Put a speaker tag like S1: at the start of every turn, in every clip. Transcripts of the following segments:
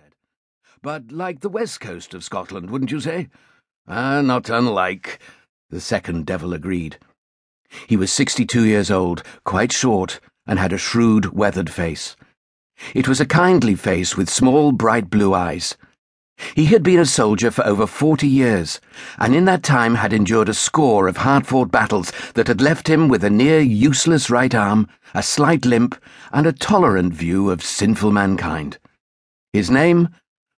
S1: said. But like the west coast of Scotland, wouldn't you say? Ah, not unlike, the second devil agreed. He was sixty-two years old, quite short, and had a shrewd, weathered face. It was a kindly face with small, bright blue eyes. He had been a soldier for over forty years, and in that time had endured a score of hard fought battles that had left him with a near useless right arm, a slight limp, and a tolerant view of sinful mankind. His name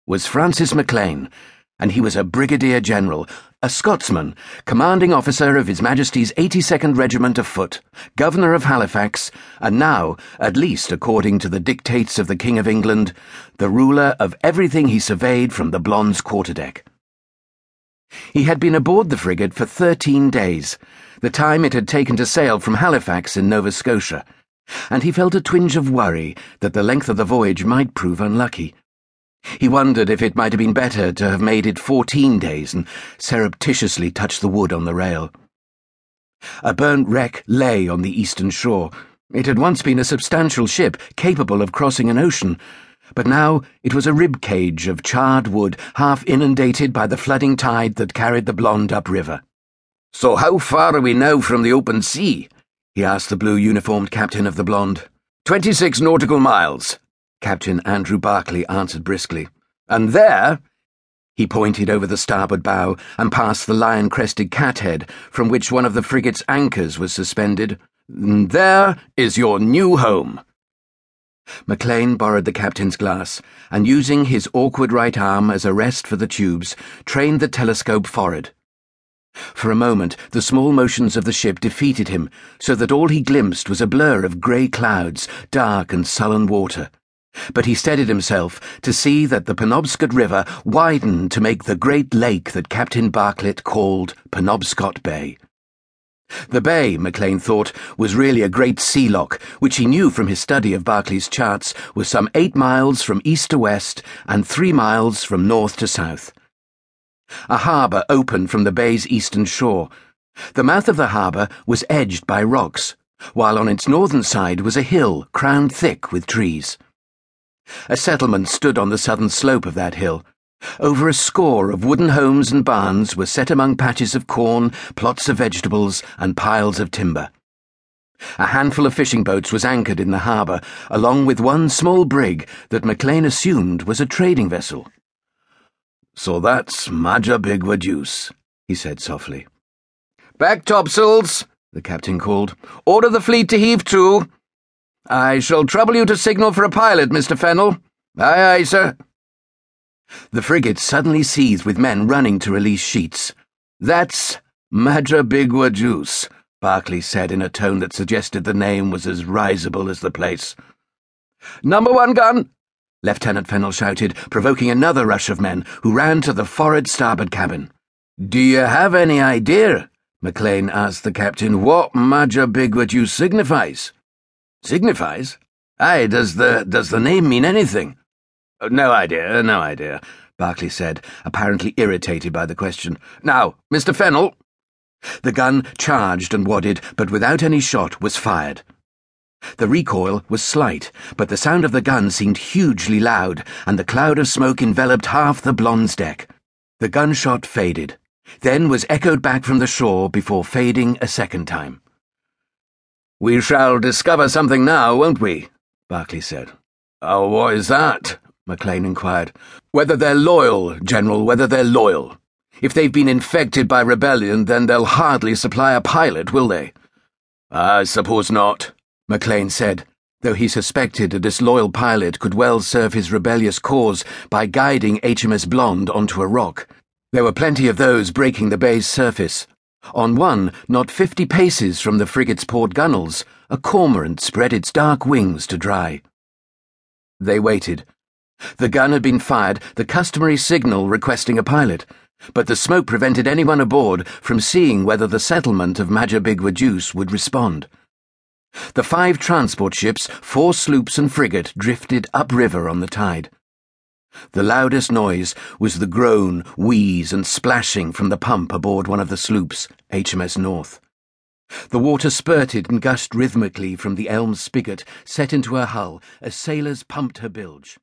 S1: was Francis Maclean, and he was a brigadier general, a Scotsman, commanding officer of His Majesty's 82nd Regiment of Foot, governor of Halifax, and now, at least according to the dictates of the King of England, the ruler of everything he surveyed from the Blonde's quarterdeck. He had been aboard the frigate for thirteen days, the time it had taken to sail from Halifax in Nova Scotia, and he felt a twinge of worry that the length of the voyage might prove unlucky. He wondered if it might have been better to have made it fourteen days and surreptitiously touched the wood on the rail. A burnt wreck lay on the eastern shore. It had once been a substantial ship capable of crossing an ocean, but now it was a rib cage of charred wood, half inundated by the flooding tide that carried the Blonde upriver. So how far are we now from the open sea? he asked the blue uniformed captain of the Blonde. Twenty-six nautical miles, Captain Andrew Barclay answered briskly. And there, he pointed over the starboard bow and past the lion crested cathead from which one of the frigate's anchors was suspended. There is your new home. Maclean borrowed the captain's glass and, using his awkward right arm as a rest for the tubes, trained the telescope forward. For a moment, the small motions of the ship defeated him, so that all he glimpsed was a blur of grey clouds, dark and sullen water. But he steadied himself to see that the Penobscot River widened to make the great lake that Captain Bartlett called Penobscot Bay. The bay, Maclean thought, was really a great sea loch, which he knew from his study of Barclay's charts was some eight miles from east to west and three miles from north to south. A harbour opened from the bay's eastern shore. The mouth of the harbour was edged by rocks, while on its northern side was a hill crowned thick with trees. A settlement stood on the southern slope of that hill. Over a score of wooden homes and barns were set among patches of corn, plots of vegetables, and piles of timber. A handful of fishing boats was anchored in the harbour, along with one small brig that Maclean assumed was a trading vessel. So that's Majabigwaduce, he said softly. Back topsails, the captain called. Order the fleet to heave to. I shall trouble you to signal for a pilot, Mr. Fennel. Aye, aye, sir. The frigate suddenly seethed with men running to release sheets. That's Majabigwaduce, Barclay said in a tone that suggested the name was as risible as the place. Number one gun! Lieutenant Fennel shouted, provoking another rush of men who ran to the forward starboard cabin. Do you have any idea, Maclean asked the captain, what Majabigwaduce signifies? Signifies? Aye, does the does the name mean anything? Oh, no idea, no idea, Barclay said, apparently irritated by the question. Now, Mr. Fennel. The gun charged and wadded, but without any shot was fired. The recoil was slight, but the sound of the gun seemed hugely loud, and the cloud of smoke enveloped half the Blonde's deck. The gunshot faded, then was echoed back from the shore before fading a second time. We shall discover something now, won't we? Barclay said. Oh, what is that? Maclean inquired. Whether they're loyal, General, whether they're loyal. If they've been infected by rebellion, then they'll hardly supply a pilot, will they? I suppose not, Maclean said, though he suspected a disloyal pilot could well serve his rebellious cause by guiding HMS Blonde onto a rock. There were plenty of those breaking the bay's surface, on one, not fifty paces from the frigate's port gunwales, a cormorant spread its dark wings to dry. They waited. The gun had been fired, the customary signal requesting a pilot, but the smoke prevented anyone aboard from seeing whether the settlement of Majabigwaduce would respond. The five transport ships, four sloops and frigate drifted upriver on the tide. The loudest noise was the groan, wheeze, and splashing from the pump aboard one of the sloops, HMS North. The water spurted and gushed rhythmically from the elm spigot set into her hull as sailors pumped her bilge.